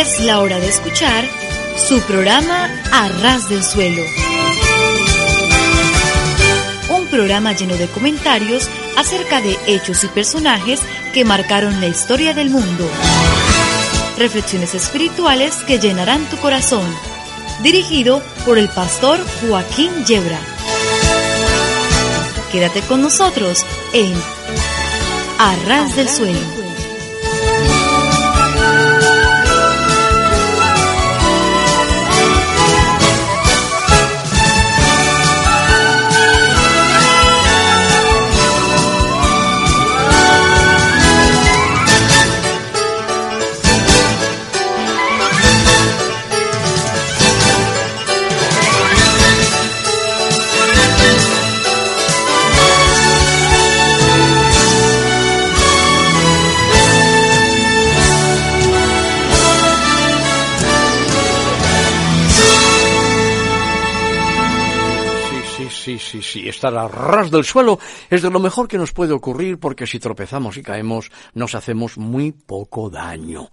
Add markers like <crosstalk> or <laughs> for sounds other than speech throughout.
Es la hora de escuchar su programa A Ras del Suelo. Un programa lleno de comentarios acerca de hechos y personajes que marcaron la historia del mundo. Reflexiones espirituales que llenarán tu corazón. Dirigido por el pastor Joaquín Yebra. Quédate con nosotros en A Ras del Suelo. Sí, sí, estar a ras del suelo es de lo mejor que nos puede ocurrir porque si tropezamos y caemos nos hacemos muy poco daño.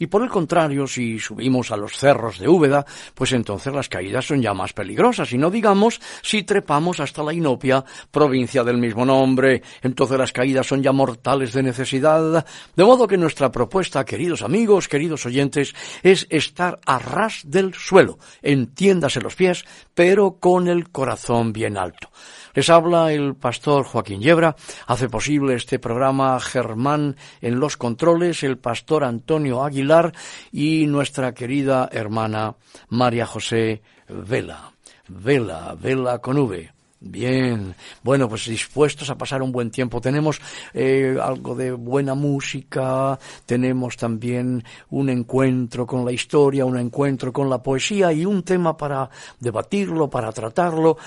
Y por el contrario, si subimos a los cerros de Úbeda, pues entonces las caídas son ya más peligrosas. Y no digamos si trepamos hasta la Inopia, provincia del mismo nombre, entonces las caídas son ya mortales de necesidad. De modo que nuestra propuesta, queridos amigos, queridos oyentes, es estar a ras del suelo, entiéndase los pies, pero con el corazón bien alto. Les habla el pastor Joaquín Yebra. Hace posible este programa Germán en los controles, el pastor Antonio Aguilar y nuestra querida hermana María José Vela. Vela, Vela con V. Bien, bueno, pues dispuestos a pasar un buen tiempo. Tenemos eh, algo de buena música, tenemos también un encuentro con la historia, un encuentro con la poesía y un tema para debatirlo, para tratarlo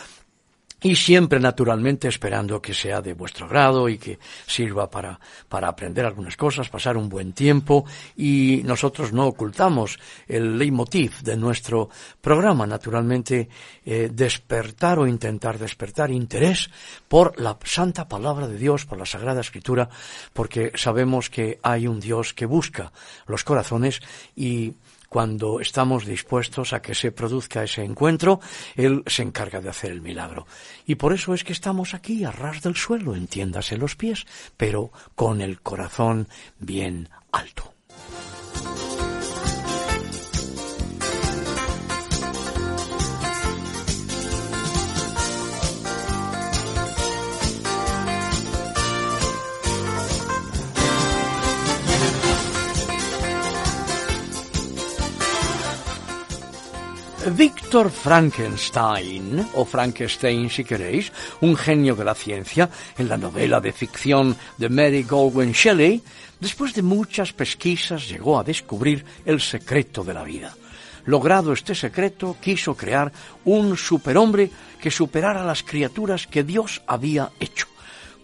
y siempre naturalmente esperando que sea de vuestro grado y que sirva para, para aprender algunas cosas, pasar un buen tiempo. Y nosotros no ocultamos el leitmotiv de nuestro programa, naturalmente eh, despertar o intentar despertar interés por la santa palabra de Dios, por la Sagrada Escritura, porque sabemos que hay un Dios que busca los corazones y cuando estamos dispuestos a que se produzca ese encuentro, Él se encarga de hacer el milagro. Y por eso es que estamos aquí a ras del suelo, entiéndase los pies, pero con el corazón bien alto. Víctor Frankenstein, o Frankenstein si queréis, un genio de la ciencia, en la novela de ficción de Mary Goldwyn Shelley, después de muchas pesquisas llegó a descubrir el secreto de la vida. Logrado este secreto, quiso crear un superhombre que superara las criaturas que Dios había hecho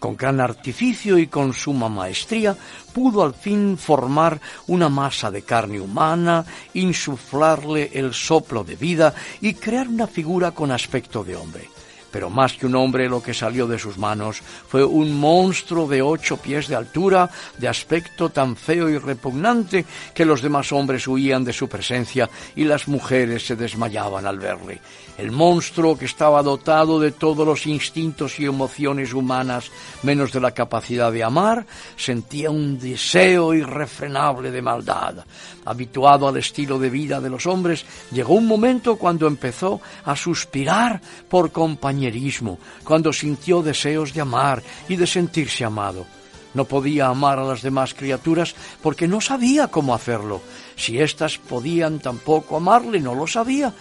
con gran artificio y con suma maestría, pudo al fin formar una masa de carne humana, insuflarle el soplo de vida y crear una figura con aspecto de hombre. Pero más que un hombre lo que salió de sus manos fue un monstruo de ocho pies de altura, de aspecto tan feo y repugnante que los demás hombres huían de su presencia y las mujeres se desmayaban al verle. El monstruo que estaba dotado de todos los instintos y emociones humanas, menos de la capacidad de amar, sentía un deseo irrefrenable de maldad. Habituado al estilo de vida de los hombres, llegó un momento cuando empezó a suspirar por compañerismo, cuando sintió deseos de amar y de sentirse amado. No podía amar a las demás criaturas porque no sabía cómo hacerlo. Si éstas podían tampoco amarle, no lo sabía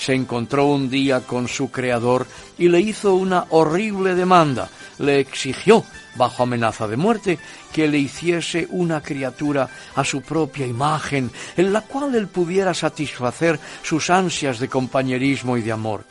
se encontró un día con su creador y le hizo una horrible demanda. Le exigió, bajo amenaza de muerte, que le hiciese una criatura a su propia imagen, en la cual él pudiera satisfacer sus ansias de compañerismo y de amor.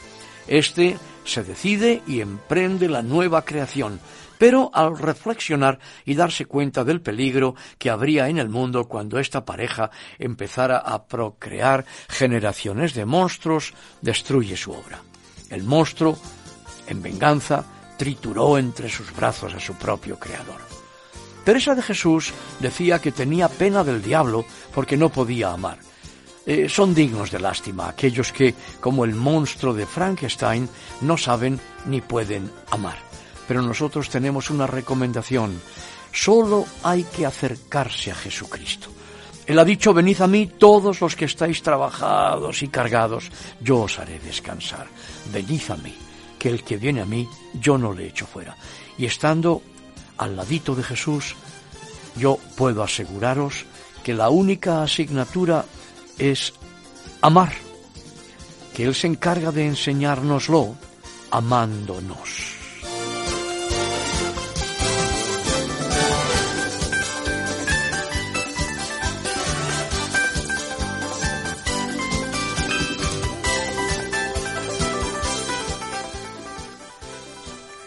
Este se decide y emprende la nueva creación, pero al reflexionar y darse cuenta del peligro que habría en el mundo cuando esta pareja empezara a procrear generaciones de monstruos, destruye su obra. El monstruo, en venganza, trituró entre sus brazos a su propio creador. Teresa de Jesús decía que tenía pena del diablo porque no podía amar. Eh, son dignos de lástima aquellos que, como el monstruo de Frankenstein, no saben ni pueden amar. Pero nosotros tenemos una recomendación. Solo hay que acercarse a Jesucristo. Él ha dicho, venid a mí todos los que estáis trabajados y cargados, yo os haré descansar. Venid a mí, que el que viene a mí, yo no le echo fuera. Y estando al ladito de Jesús, yo puedo aseguraros que la única asignatura es amar, que Él se encarga de enseñárnoslo amándonos.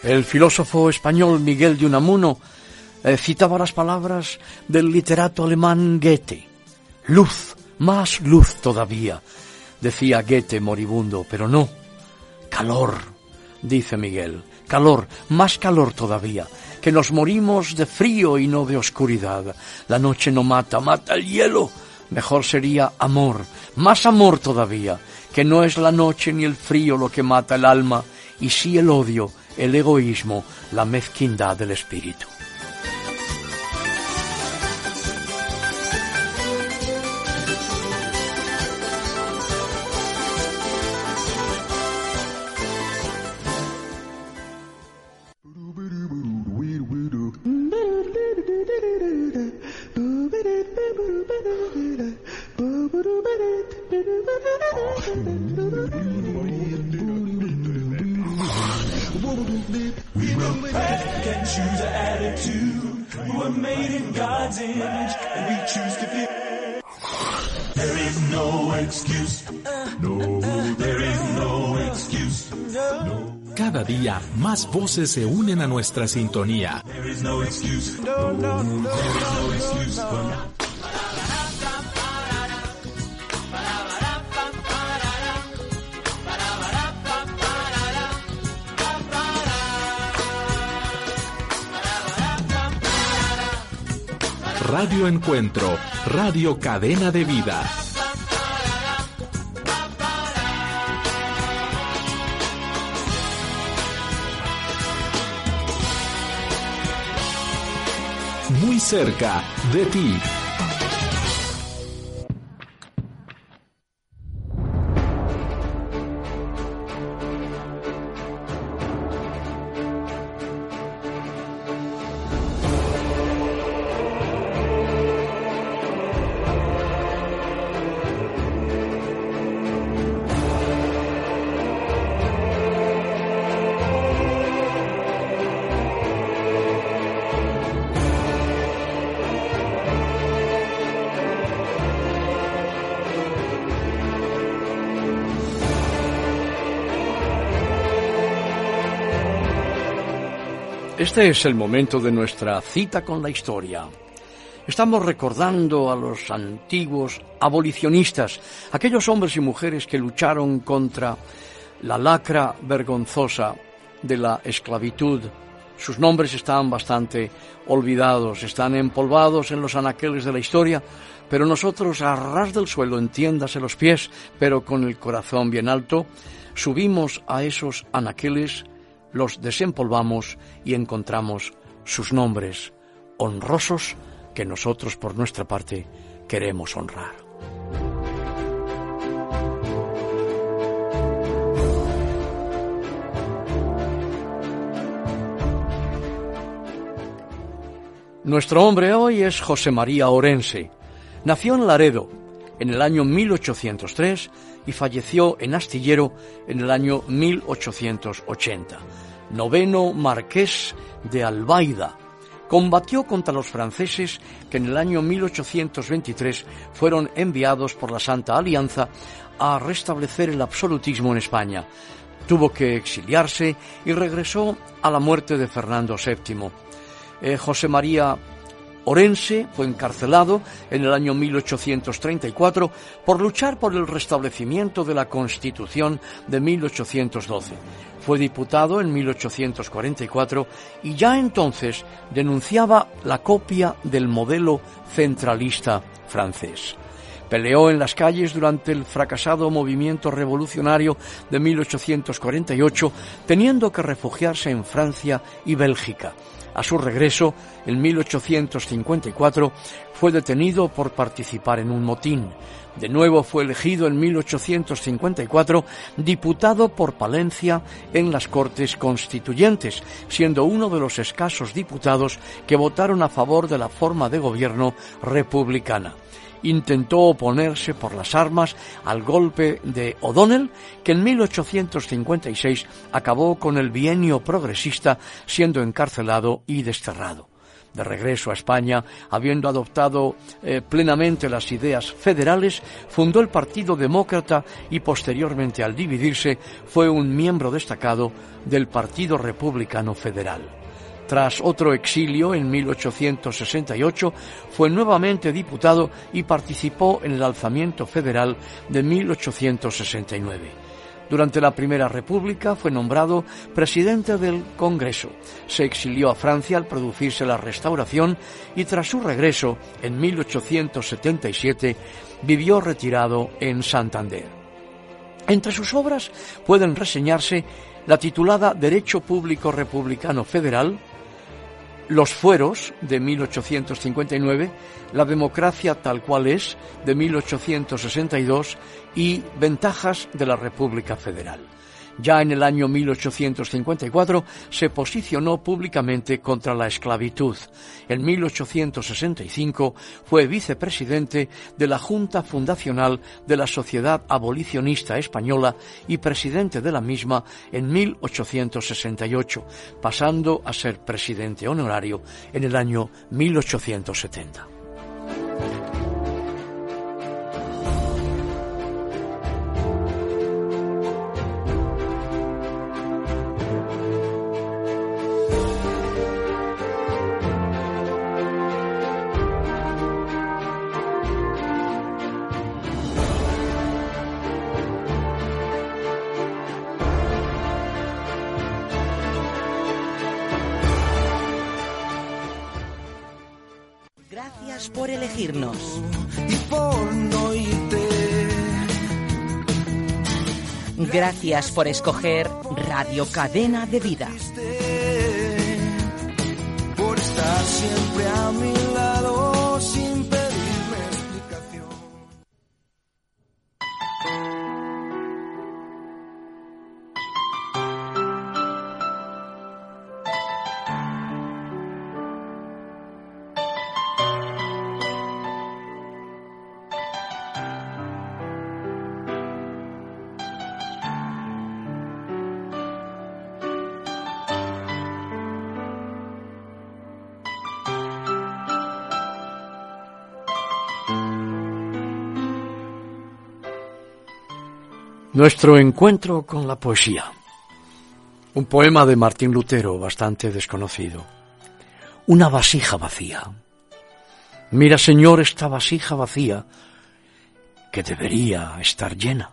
El filósofo español Miguel de Unamuno eh, citaba las palabras del literato alemán Goethe. Luz, más luz todavía, decía Goethe moribundo, pero no. Calor, dice Miguel, calor, más calor todavía, que nos morimos de frío y no de oscuridad. La noche no mata, mata el hielo. Mejor sería amor, más amor todavía, que no es la noche ni el frío lo que mata el alma, y sí el odio, el egoísmo, la mezquindad del espíritu. Voces se unen a nuestra sintonía. Radio Encuentro, Radio Cadena de Vida. Cerca de ti. Este es el momento de nuestra cita con la historia. Estamos recordando a los antiguos abolicionistas, aquellos hombres y mujeres que lucharon contra la lacra vergonzosa de la esclavitud. Sus nombres están bastante olvidados, están empolvados en los anaqueles de la historia, pero nosotros a ras del suelo, entiéndase los pies, pero con el corazón bien alto, subimos a esos anaqueles los desempolvamos y encontramos sus nombres honrosos que nosotros por nuestra parte queremos honrar. Nuestro hombre hoy es José María Orense. Nació en Laredo en el año 1803 y falleció en Astillero en el año 1880. Noveno marqués de Albaida. Combatió contra los franceses que en el año 1823 fueron enviados por la Santa Alianza a restablecer el absolutismo en España. Tuvo que exiliarse y regresó a la muerte de Fernando VII. Eh, José María Orense fue encarcelado en el año 1834 por luchar por el restablecimiento de la Constitución de 1812. Fue diputado en 1844 y ya entonces denunciaba la copia del modelo centralista francés. Peleó en las calles durante el fracasado movimiento revolucionario de 1848, teniendo que refugiarse en Francia y Bélgica. A su regreso, en 1854, fue detenido por participar en un motín. De nuevo fue elegido en 1854 diputado por Palencia en las Cortes Constituyentes, siendo uno de los escasos diputados que votaron a favor de la forma de gobierno republicana intentó oponerse por las armas al golpe de O'Donnell, que en 1856 acabó con el bienio progresista, siendo encarcelado y desterrado de regreso a España, habiendo adoptado eh, plenamente las ideas federales, fundó el Partido Demócrata y posteriormente al dividirse fue un miembro destacado del Partido Republicano Federal. Tras otro exilio en 1868, fue nuevamente diputado y participó en el alzamiento federal de 1869. Durante la Primera República fue nombrado presidente del Congreso. Se exilió a Francia al producirse la Restauración y tras su regreso, en 1877, vivió retirado en Santander. Entre sus obras pueden reseñarse la titulada Derecho Público Republicano Federal, los fueros de 1859, La democracia tal cual es de 1862 y Ventajas de la República Federal. Ya en el año 1854 se posicionó públicamente contra la esclavitud. En 1865 fue vicepresidente de la Junta Fundacional de la Sociedad Abolicionista Española y presidente de la misma en 1868, pasando a ser presidente honorario en el año 1870. Por elegirnos. Gracias por escoger Radio Cadena de Vida. Por estar siempre a mi lado Nuestro encuentro con la poesía. Un poema de Martín Lutero bastante desconocido. Una vasija vacía. Mira, Señor, esta vasija vacía que debería estar llena.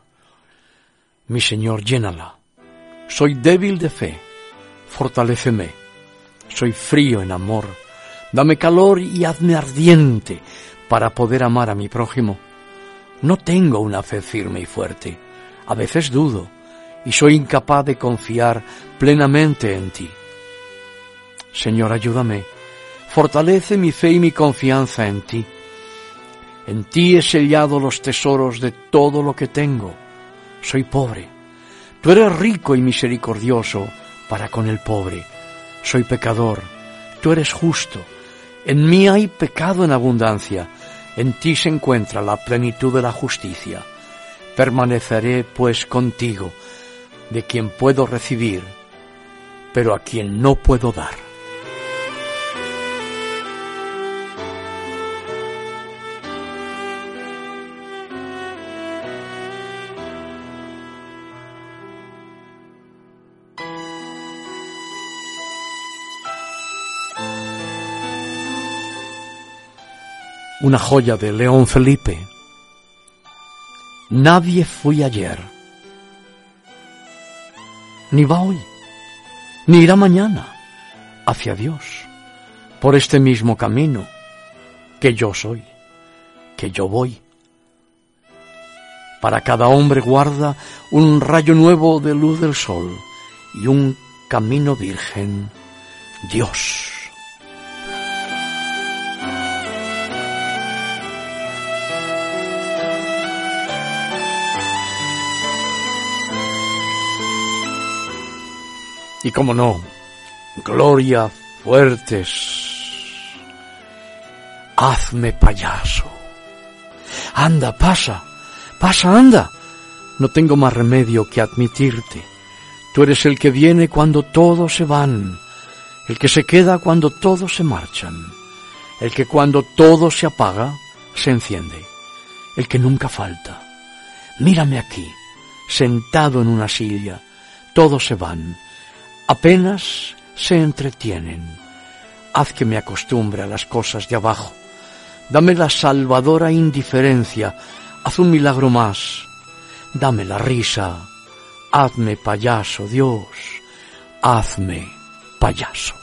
Mi Señor, llénala. Soy débil de fe, fortaléceme. Soy frío en amor. Dame calor y hazme ardiente para poder amar a mi prójimo. No tengo una fe firme y fuerte a veces dudo y soy incapaz de confiar plenamente en ti. Señor, ayúdame, fortalece mi fe y mi confianza en ti. En ti he sellado los tesoros de todo lo que tengo. Soy pobre. Tú eres rico y misericordioso para con el pobre. Soy pecador. Tú eres justo. En mí hay pecado en abundancia. En ti se encuentra la plenitud de la justicia. Permaneceré pues contigo, de quien puedo recibir, pero a quien no puedo dar. Una joya de León Felipe, Nadie fui ayer, ni va hoy, ni irá mañana hacia Dios, por este mismo camino que yo soy, que yo voy, Para cada hombre guarda un rayo nuevo de luz del sol y un camino virgen, Dios. Y como no, Gloria Fuertes, hazme payaso. Anda, pasa, pasa, anda. No tengo más remedio que admitirte. Tú eres el que viene cuando todos se van, el que se queda cuando todos se marchan, el que cuando todo se apaga, se enciende, el que nunca falta. Mírame aquí, sentado en una silla, todos se van, apenas se entretienen. Haz que me acostumbre a las cosas de abajo. Dame la salvadora indiferencia. Haz un milagro más. Dame la risa. Hazme payaso, Dios. Hazme payaso.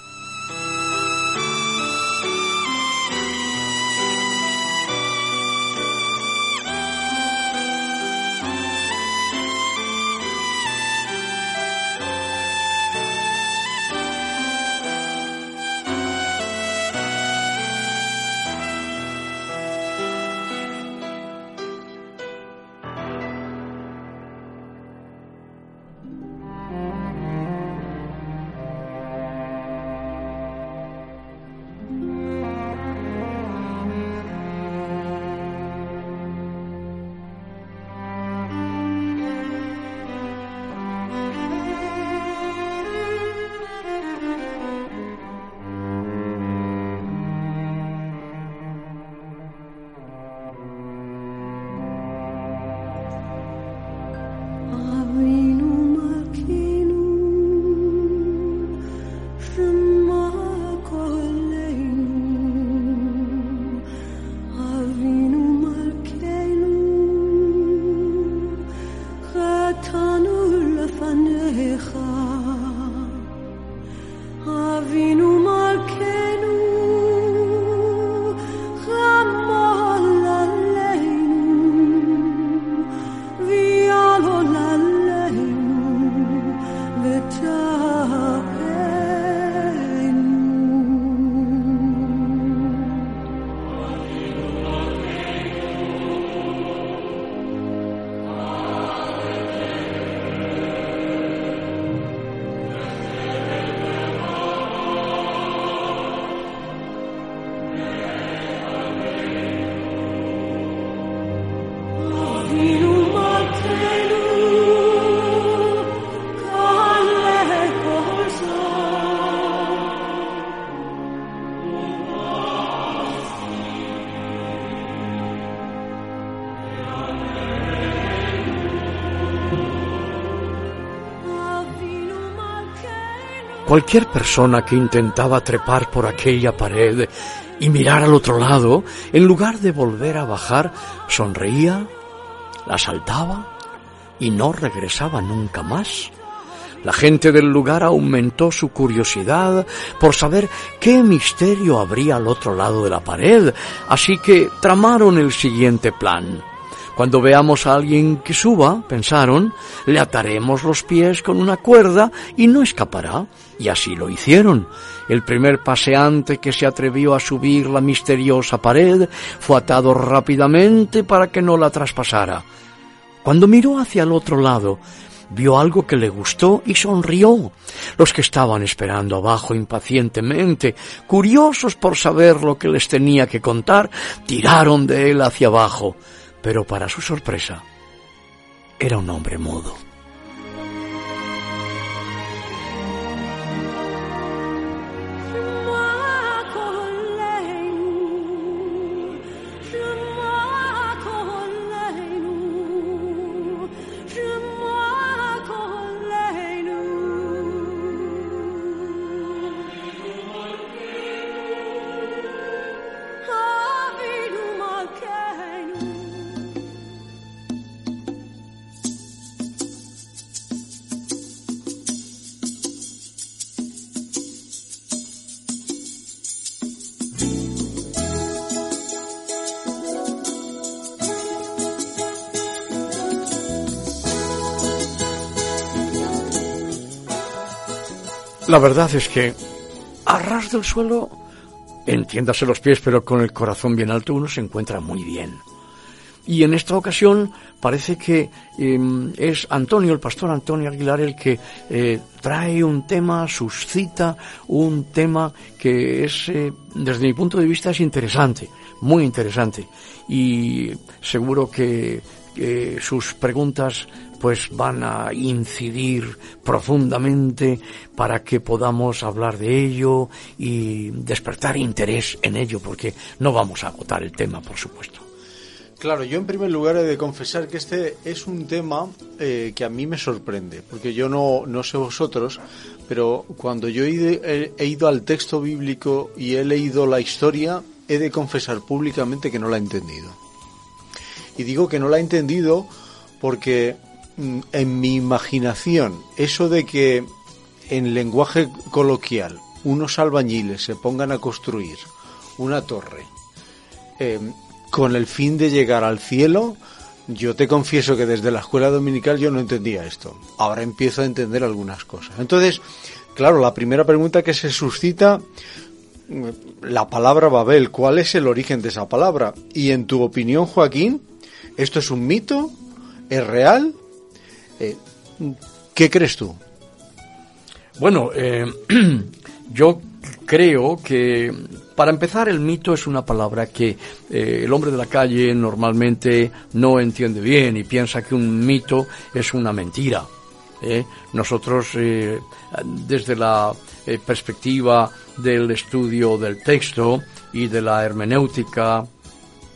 Cualquier persona que intentaba trepar por aquella pared y mirar al otro lado, en lugar de volver a bajar, sonreía, la saltaba y no regresaba nunca más. La gente del lugar aumentó su curiosidad por saber qué misterio habría al otro lado de la pared, así que tramaron el siguiente plan. Cuando veamos a alguien que suba, pensaron, le ataremos los pies con una cuerda y no escapará. Y así lo hicieron. El primer paseante que se atrevió a subir la misteriosa pared fue atado rápidamente para que no la traspasara. Cuando miró hacia el otro lado, vio algo que le gustó y sonrió. Los que estaban esperando abajo impacientemente, curiosos por saber lo que les tenía que contar, tiraron de él hacia abajo pero para su sorpresa, era un hombre mudo. La verdad es que a ras del suelo, entiéndase los pies, pero con el corazón bien alto uno se encuentra muy bien. Y en esta ocasión parece que em, es Antonio, el pastor Antonio Aguilar, el que eh, trae un tema, suscita un tema que es, eh, desde mi punto de vista, es interesante, muy interesante. Y seguro que sus preguntas pues van a incidir profundamente para que podamos hablar de ello y despertar interés en ello, porque no vamos a agotar el tema, por supuesto. Claro, yo en primer lugar he de confesar que este es un tema eh, que a mí me sorprende, porque yo no, no sé vosotros, pero cuando yo he, ido al texto bíblico y he leído la historia, he de confesar públicamente que no la he entendido. Y digo que no la he entendido porque en mi imaginación, eso de que en lenguaje coloquial unos albañiles se pongan a construir una torre, eh, con el fin de llegar al cielo, yo te confieso que desde la escuela dominical yo no entendía esto. Ahora empiezo a entender algunas cosas. Entonces, claro, la primera pregunta que se suscita, la palabra Babel, ¿cuál es el origen de esa palabra? Y en tu opinión, Joaquín, ¿esto es un mito? ¿Es real? Eh, ¿Qué crees tú? Bueno, eh, <clears throat> yo creo que para empezar, el mito es una palabra que eh, el hombre de la calle normalmente no entiende bien y piensa que un mito es una mentira. Nosotros, desde la perspectiva del estudio del texto y de la hermenéutica,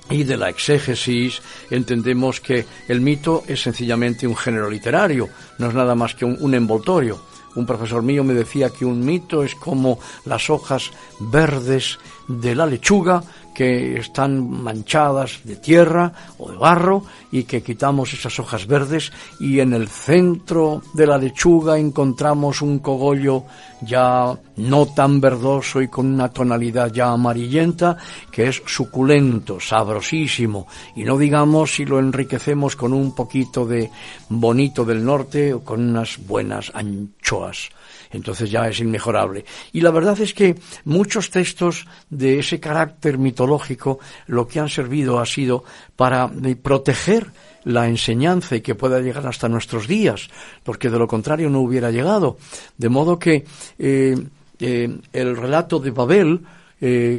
y de la exégesis, entendemos que el mito es sencillamente un género literario, no es nada más que un envoltorio. Un profesor mío me decía que un mito es como las hojas verdes de la lechuga que están manchadas de tierra o de barro y que quitamos esas hojas verdes y en el centro de la lechuga encontramos un cogollo ya no tan verdoso y con una tonalidad ya amarillenta que es suculento, sabrosísimo y no digamos si lo enriquecemos con un poquito de bonito del norte o con unas buenas anchoas entonces ya es inmejorable. Y la verdad es que muchos textos de ese carácter mitológico lo que han servido ha sido para eh, proteger la enseñanza y que pueda llegar hasta nuestros días, porque de lo contrario no hubiera llegado. De modo que eh, eh, el relato de Babel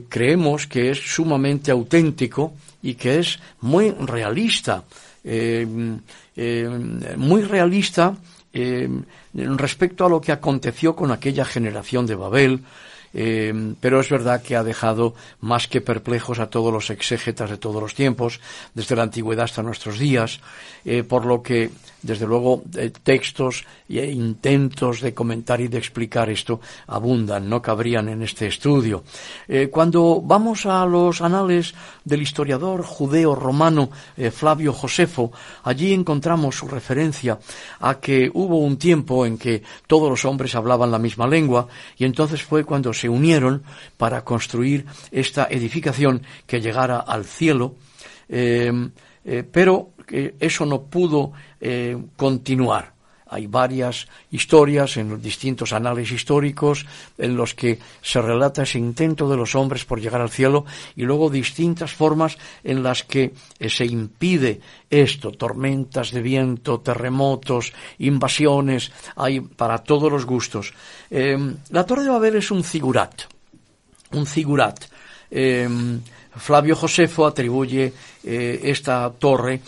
creemos que es sumamente auténtico y que es muy realista. muy realista respecto a lo que aconteció con aquella generación de Babel, eh, pero es verdad que ha dejado más que perplejos a todos los exégetas de todos los tiempos, desde la antigüedad hasta nuestros días, eh, por lo que desde luego, eh, textos e intentos de comentar y de explicar esto abundan, no cabrían en este estudio. Eh, cuando vamos a los anales del historiador judeo-romano eh, Flavio Josefo, allí encontramos su referencia a que hubo un tiempo en que todos los hombres hablaban la misma lengua y entonces fue cuando se unieron para construir esta edificación que llegara al cielo, pero eso no pudo eh, continuar. Hay varias historias en los distintos anales históricos en los que se relata ese intento de los hombres por llegar al cielo y luego distintas formas en las que eh, se impide esto, tormentas de viento, terremotos, invasiones, hay para todos los gustos. Eh, la Torre de Babel es un figurat, un figurat. Flavio Josefo atribuye eh, esta torre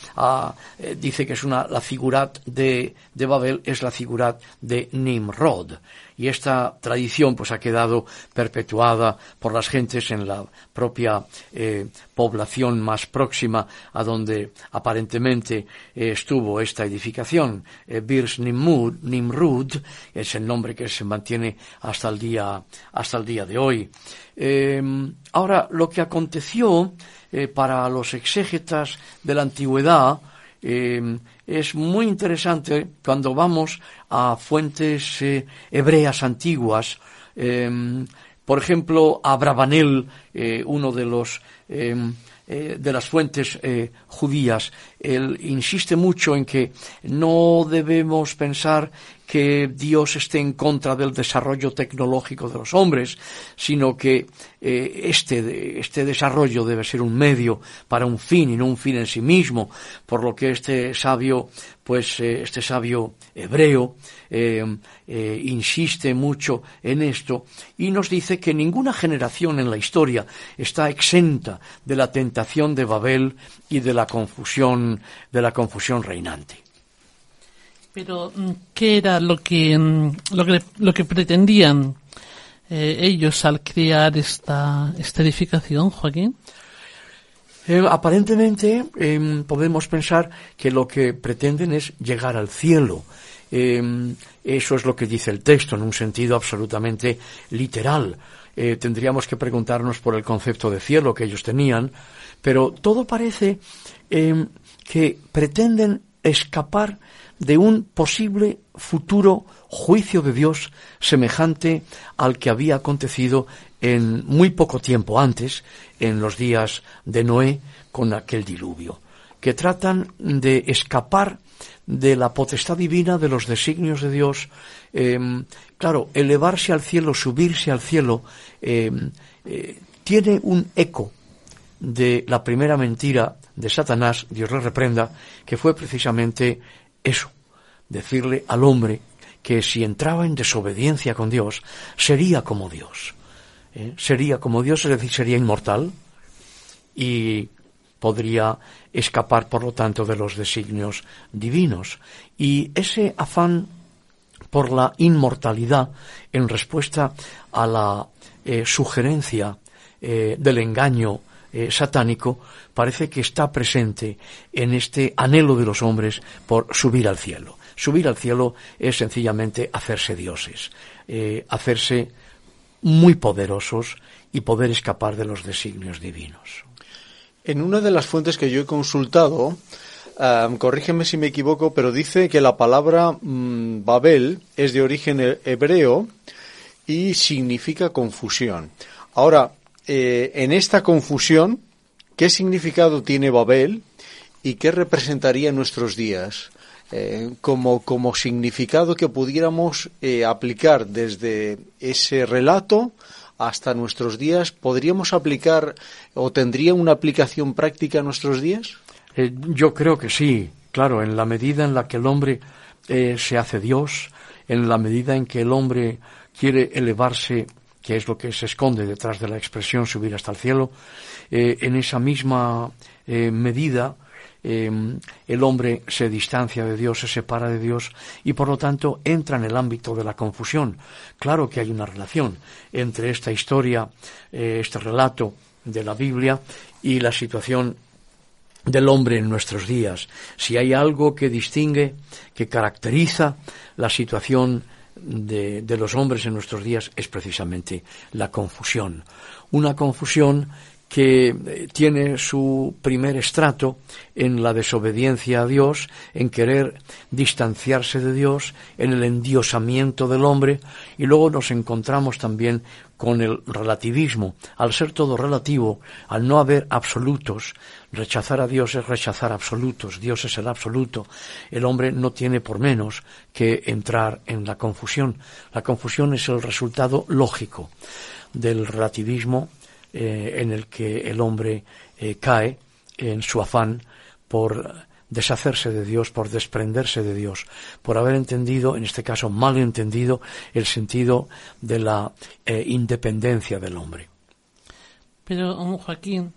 eh, dice que es una, la figurat de, de, Babel es la figurat de Nimrod. Y esta tradición pues ha quedado perpetuada por las gentes en la propia eh, población más próxima a donde aparentemente estuvo esta edificación. Birs Nimrud, Nimrud es el nombre que se mantiene hasta el día, hasta el día de hoy. ahora, lo que aconteció eh, para los exégetas de la antigüedad eh, es muy interesante cuando vamos a fuentes eh, hebreas antiguas. por ejemplo, Abrabanel, uno de los de las fuentes judías, él insiste mucho en que no debemos pensar que Dios esté en contra del desarrollo tecnológico de los hombres, sino que eh, este, este desarrollo debe ser un medio para un fin y no un fin en sí mismo, por lo que este sabio, pues eh, este sabio hebreo eh, insiste mucho en esto y nos dice que ninguna generación en la historia está exenta de la tentación de Babel y de la confusión de la confusión reinante. Pero, mm, ¿qué era lo que, mm, lo que, lo que pretendían eh, ellos al crear esta, esta edificación, Joaquín? Eh, aparentemente em, podemos pensar que lo que pretenden es llegar al cielo. Em, eso es lo que dice el texto en un sentido absolutamente literal. Eh, tendríamos que preguntarnos por el concepto de cielo que ellos tenían, pero todo parece em, que pretenden escapar de un posible futuro juicio de Dios semejante al que había acontecido en muy poco tiempo antes, en los días de Noé, con aquel diluvio, que tratan de escapar de la potestad divina, de los designios de Dios. Em, claro, elevarse al cielo, subirse al cielo, em, eh, tiene un eco de la primera mentira de Satanás, Dios le reprenda, que fue precisamente eso, decirle al hombre que si entraba en desobediencia con Dios, sería como Dios. ¿eh? Sería como Dios, es decir, sería inmortal y podría escapar, por lo tanto, de los designios divinos. Y ese afán por la inmortalidad en respuesta a la eh, sugerencia eh, del engaño satánico parece que está presente en este anhelo de los hombres por subir al cielo. Subir al cielo es sencillamente hacerse dioses, eh, hacerse muy poderosos y poder escapar de los designios divinos. En una de las fuentes que yo he consultado, corrígeme si me equivoco, pero dice que la palabra mm, Babel es de origen hebreo y significa confusión. Ahora, eh, en esta confusión, ¿qué significado tiene Babel y qué representaría en nuestros días? Eh, como, como significado que pudiéramos eh, aplicar desde ese relato hasta nuestros días, ¿podríamos aplicar o tendría una aplicación práctica en nuestros días? Yo creo que sí, claro, en la medida en la que el hombre se hace Dios, en la medida en que el hombre quiere elevarse, que es lo que se esconde detrás de la expresión subir hasta el cielo, en esa misma medida Em, el hombre se distancia de Dios, se separa de Dios y por lo tanto entra en el ámbito de la confusión. Claro que hay una relación entre esta historia, eh, este relato de la Biblia y la situación del hombre en nuestros días. Si hay algo que distingue, que caracteriza la situación de, de, los hombres en nuestros días es precisamente la confusión. Una confusión que eh, tiene su primer estrato en la desobediencia a Dios, en querer distanciarse de Dios, en el endiosamiento del hombre, y luego nos encontramos también con el relativismo. Al ser todo relativo, al no haber absolutos, rechazar a Dios es rechazar absolutos, Dios es el absoluto, el hombre no tiene por menos que entrar en la confusión. La confusión es el resultado lógico del relativismo eh, en el que el hombre eh, cae en su afán por deshacerse de Dios, por desprenderse de Dios, por haber entendido, en este caso mal entendido, el sentido de la eh, independencia del hombre. Pero, Joaquín,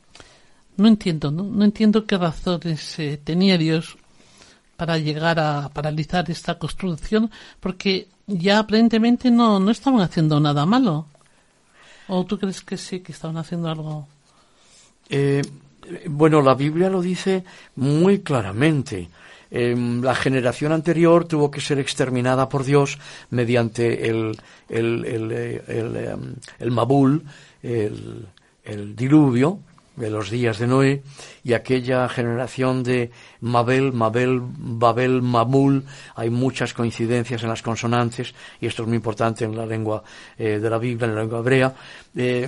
no entiendo, ¿no? No entiendo qué razones tenía Dios para llegar a paralizar esta construcción, porque ya aparentemente no, no estaban haciendo nada malo. ¿O tú crees que sí, que estaban haciendo algo? Eh, bueno, la Biblia lo dice muy claramente. Em, la generación anterior tuvo que ser exterminada por Dios mediante el, el, el, el em, Mabul, el diluvio, de los días de Noé y aquella generación de Mabel, Mabel, Babel, Mamul, hay muchas coincidencias en las consonantes y esto es muy importante en la lengua eh, de la Biblia, en la lengua hebrea, eh,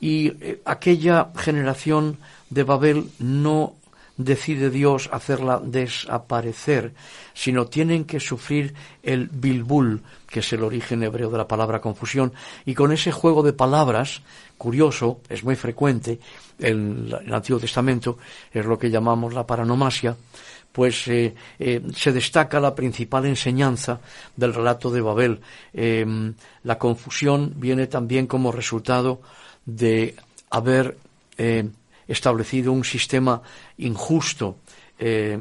y eh, aquella generación de Babel no decide Dios hacerla desaparecer, sino tienen que sufrir el bilbul, que es el origen hebreo de la palabra confusión, y con ese juego de palabras, curioso, es muy frecuente en el Antiguo Testamento, es lo que llamamos la paranomasia, pues eh, eh, se destaca la principal enseñanza del relato de Babel. Em, la confusión viene también como resultado de haber eh, establecido un sistema injusto.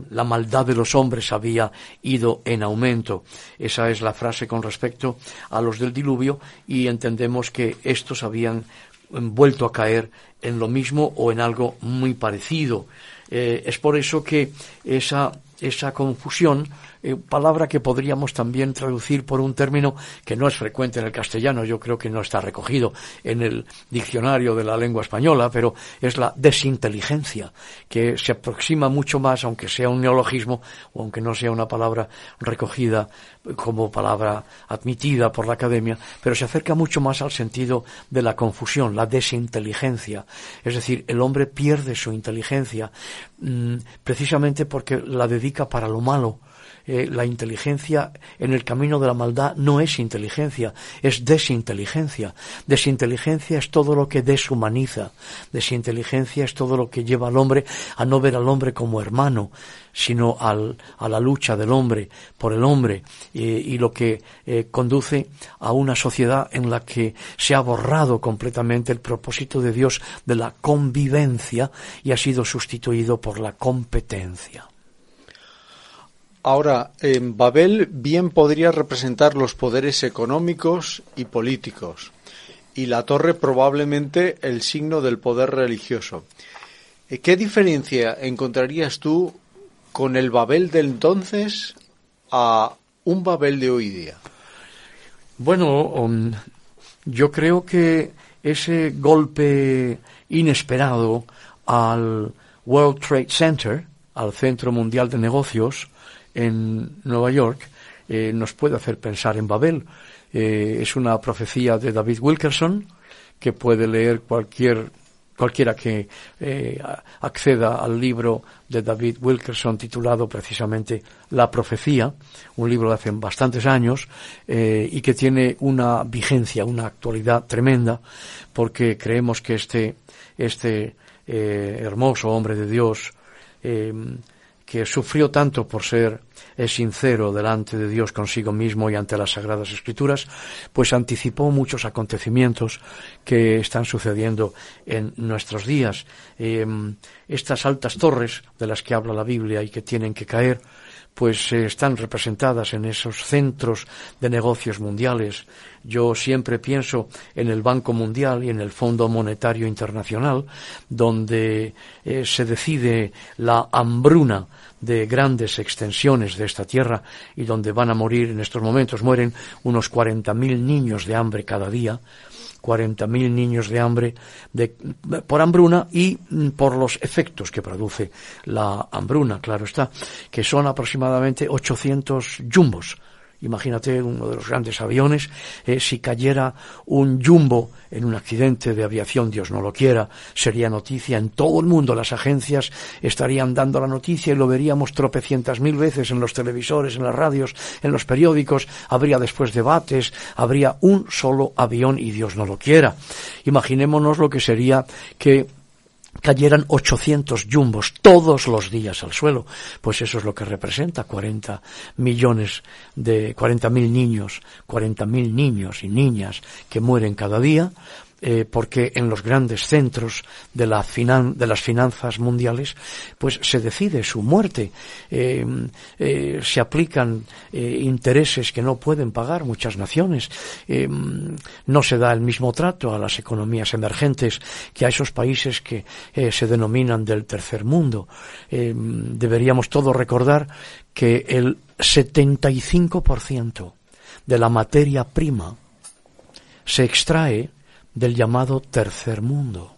la maldad de los hombres había ido en aumento. Esa es la frase con respecto a los del diluvio y entendemos que estos habían vuelto a caer en lo mismo o en algo muy parecido. Eh, es por eso que esa, esa confusión eh, palabra que podríamos también traducir por un término que no es frecuente en el castellano, yo creo que no está recogido en el diccionario de la lengua española, pero es la desinteligencia, que se aproxima mucho más, aunque sea un neologismo o aunque no sea una palabra recogida como palabra admitida por la academia, pero se acerca mucho más al sentido de la confusión, la desinteligencia. Es decir, el hombre pierde su inteligencia mm, precisamente porque la dedica para lo malo eh, la inteligencia en el camino de la maldad no es inteligencia, es desinteligencia. Desinteligencia es todo lo que deshumaniza. Desinteligencia es todo lo que lleva al hombre a no ver al hombre como hermano, sino al, a la lucha del hombre por el hombre eh, y lo que eh, conduce a una sociedad en la que se ha borrado completamente el propósito de Dios de la convivencia y ha sido sustituido por la competencia. Ahora, en Babel bien podría representar los poderes económicos y políticos, y la torre probablemente el signo del poder religioso. Eh, ¿Qué diferencia encontrarías tú con el Babel del entonces a un Babel de hoy día? Bueno, um, yo creo que ese golpe inesperado al World Trade Center, al Centro Mundial de Negocios, en Nueva York eh, nos puede hacer pensar en Babel. Eh, es una profecía de David Wilkerson que puede leer cualquier cualquiera que eh, acceda al libro de David Wilkerson titulado precisamente La profecía, un libro de hace bastantes años y que tiene una vigencia, una actualidad tremenda, porque creemos que este, este hermoso hombre de Dios que sufrió tanto por ser eh, sincero delante de Dios consigo mismo y ante las Sagradas Escrituras, pues anticipó muchos acontecimientos que están sucediendo en nuestros días. Em, estas altas torres de las que habla la Biblia y que tienen que caer, pues eh, están representadas en esos centros de negocios mundiales. Yo siempre pienso en el Banco Mundial y en el Fondo Monetario Internacional, donde eh, se decide la hambruna de grandes extensiones de esta tierra y donde van a morir en estos momentos, mueren unos 40.000 niños de hambre cada día, 40.000 niños de hambre por hambruna y mm, por los efectos que produce la hambruna, claro está, que son aproximadamente 800 jumbos Imagínate uno de los grandes aviones, eh, si cayera un jumbo en un accidente de aviación, Dios no lo quiera, sería noticia en todo el mundo. Las agencias estarían dando la noticia y lo veríamos tropecientas mil veces en los televisores, en las radios, en los periódicos. Habría después debates, habría un solo avión y Dios no lo quiera. Imaginémonos lo que sería que cayeran 800 jumbos todos los días al suelo, pues eso es lo que representa 40 millones de 40 mil niños, 40 mil niños y niñas que mueren cada día, eh, porque en los grandes centros de, la de las finanzas mundiales, pues se decide su muerte. Eh, eh, se aplican intereses que no pueden pagar muchas naciones. no se da el mismo trato a las economías emergentes que a esos países que se denominan del tercer mundo. deberíamos todos recordar que el 75% de la materia prima se extrae del llamado tercer mundo,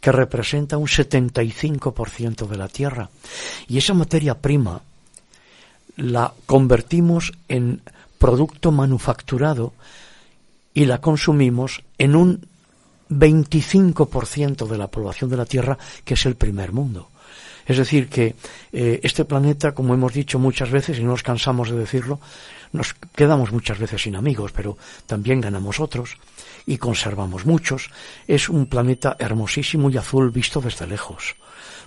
que representa un 75% de la Tierra. Y esa materia prima la convertimos en producto manufacturado y la consumimos en un 25% de la población de la Tierra, que es el primer mundo. Es decir, que eh, este planeta, como hemos dicho muchas veces y no nos cansamos de decirlo, nos quedamos muchas veces sin amigos, pero también ganamos otros y conservamos muchos. Es un planeta hermosísimo y azul visto desde lejos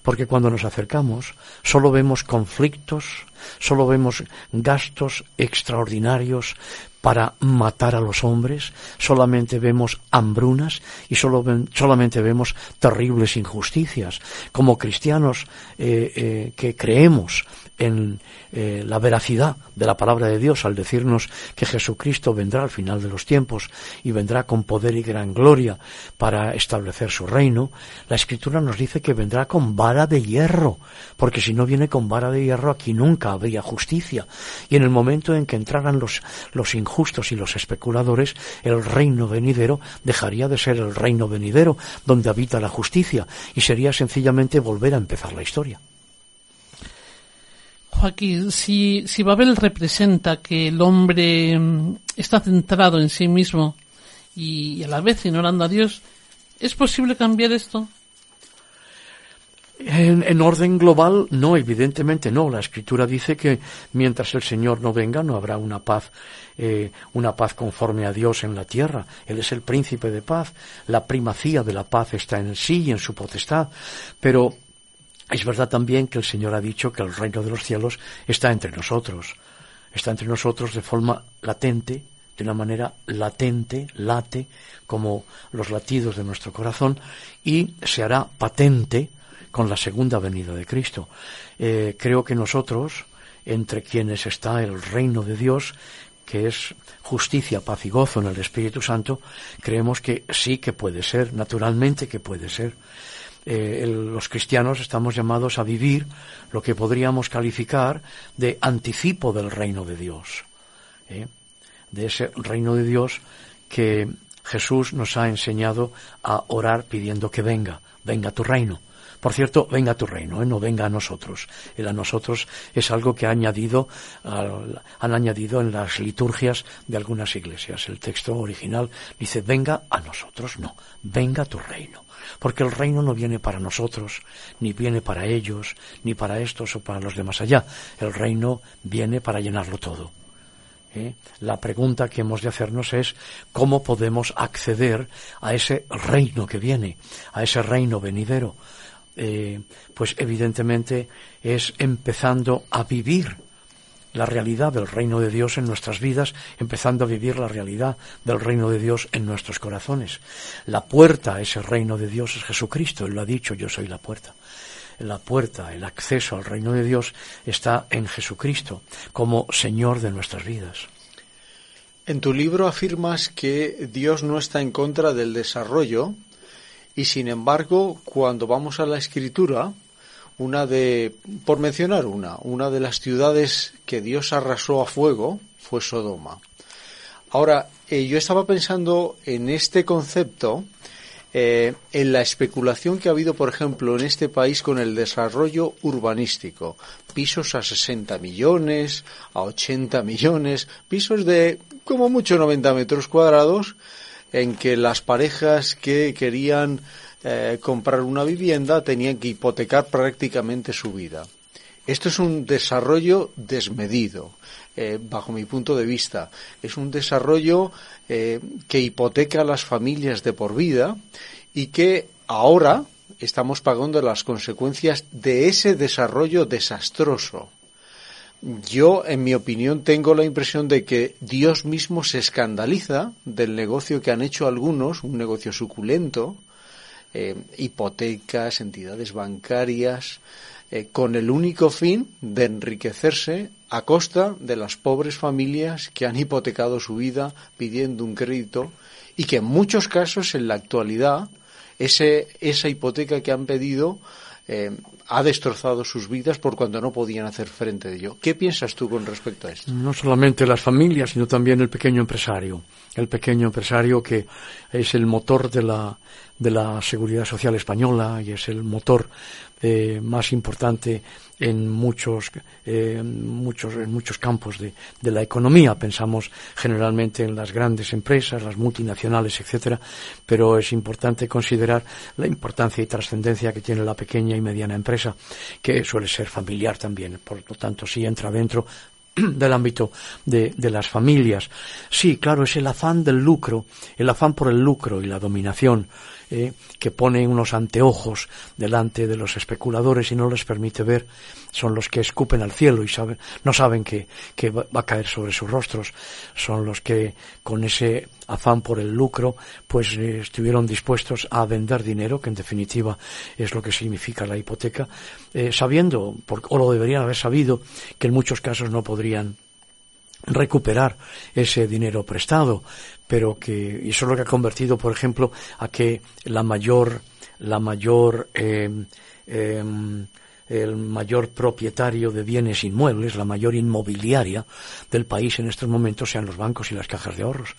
porque cuando nos acercamos solo vemos conflictos, solo vemos gastos extraordinarios para matar a los hombres, solamente vemos hambrunas y solo solamente vemos terribles injusticias. Como cristianos eh, eh, que creemos en eh, la veracidad de la palabra de Dios al decirnos que Jesucristo vendrá al final de los tiempos y vendrá con poder y gran gloria para establecer su reino, la Escritura nos dice que vendrá con vara de hierro, porque si no viene con vara de hierro aquí nunca habría justicia. Y en el momento en que entraran los, los injustos y los especuladores, el reino venidero dejaría de ser el reino venidero donde habita la justicia y sería sencillamente volver a empezar la historia. Joaquín, si, si Babel representa que el hombre mm, está centrado en sí mismo y, a la vez ignorando a Dios, ¿es posible cambiar esto? En, orden global, no, evidentemente no. La Escritura dice que mientras el Señor no venga, no habrá una paz, eh, una paz conforme a Dios en la tierra. Él es el príncipe de paz. La primacía de la paz está en sí y en su potestad. Pero es verdad también que el Señor ha dicho que el reino de los cielos está entre nosotros. Está entre nosotros de forma latente, de una manera latente, late, como los latidos de nuestro corazón, y se hará patente con la segunda venida de Cristo. Eh, creo que nosotros, entre quienes está el reino de Dios, que es justicia, paz y gozo en el Espíritu Santo, creemos que sí que puede ser, naturalmente que puede ser. Eh, los cristianos estamos llamados a vivir lo que podríamos calificar de anticipo del reino de Dios, ¿eh? de ese reino de Dios que Jesús nos ha enseñado a orar pidiendo que venga, venga tu reino. Por cierto, venga tu reino, ¿eh? no venga a nosotros. El a nosotros es algo que ha añadido, han añadido en las liturgias de algunas iglesias. El texto original dice, venga a nosotros, no, venga tu reino porque el reino no viene para nosotros, ni viene para ellos, ni para estos o para los demás allá. El reino viene para llenarlo todo. ¿Eh? La pregunta que hemos de hacernos es cómo podemos acceder a ese reino que viene, a ese reino venidero. Eh, pues evidentemente es empezando a vivir la realidad del reino de Dios en nuestras vidas, empezando a vivir la realidad del reino de Dios en nuestros corazones. La puerta a ese reino de Dios es Jesucristo, Él lo ha dicho, yo soy la puerta. La puerta, el acceso al reino de Dios está en Jesucristo como Señor de nuestras vidas. En tu libro afirmas que Dios no está en contra del desarrollo y sin embargo cuando vamos a la escritura una de, por mencionar una, una de las ciudades que Dios arrasó a fuego fue Sodoma. Ahora, eh, yo estaba pensando en este concepto, eh, en la especulación que ha habido, por ejemplo, en este país con el desarrollo urbanístico. Pisos a 60 millones, a 80 millones, pisos de como mucho 90 metros cuadrados, en que las parejas que querían eh, comprar una vivienda tenían que hipotecar prácticamente su vida. Esto es un desarrollo desmedido, eh, bajo mi punto de vista. Es un desarrollo eh, que hipoteca a las familias de por vida y que ahora estamos pagando las consecuencias de ese desarrollo desastroso. Yo, en mi opinión, tengo la impresión de que Dios mismo se escandaliza del negocio que han hecho algunos, un negocio suculento, eh, hipotecas, entidades bancarias, eh, con el único fin de enriquecerse a costa de las pobres familias que han hipotecado su vida pidiendo un crédito y que en muchos casos en la actualidad ese, esa hipoteca que han pedido eh, ha destrozado sus vidas por cuando no podían hacer frente a ello. ¿Qué piensas tú con respecto a esto? No solamente las familias, sino también el pequeño empresario. El pequeño empresario que es el motor de la, de la seguridad social española y es el motor eh, más importante en muchos, eh, muchos, en muchos campos de, de, la economía. Pensamos generalmente en las grandes empresas, las multinacionales, etcétera, pero es importante considerar la importancia y trascendencia que tiene la pequeña y mediana empresa, que suele ser familiar también. Por lo tanto, si entra dentro <clears throat> del ámbito de, de, las familias. Sí, claro, es el afán del lucro, el afán por el lucro y la dominación eh, que pone unos anteojos delante de los especuladores y no les permite ver, son los que escupen al cielo y saben, no saben que, que va a caer sobre sus rostros, son los que con ese afán por el lucro, pues eh, estuvieron dispuestos a vender dinero, que en definitiva es lo que significa la hipoteca, eh, sabiendo, o lo deberían haber sabido, que en muchos casos no podrían recuperar ese dinero prestado, pero que y eso es lo que ha convertido, por ejemplo, a que la mayor la mayor eh, eh, el mayor propietario de bienes inmuebles, la mayor inmobiliaria del país en estos momentos sean los bancos y las cajas de ahorros,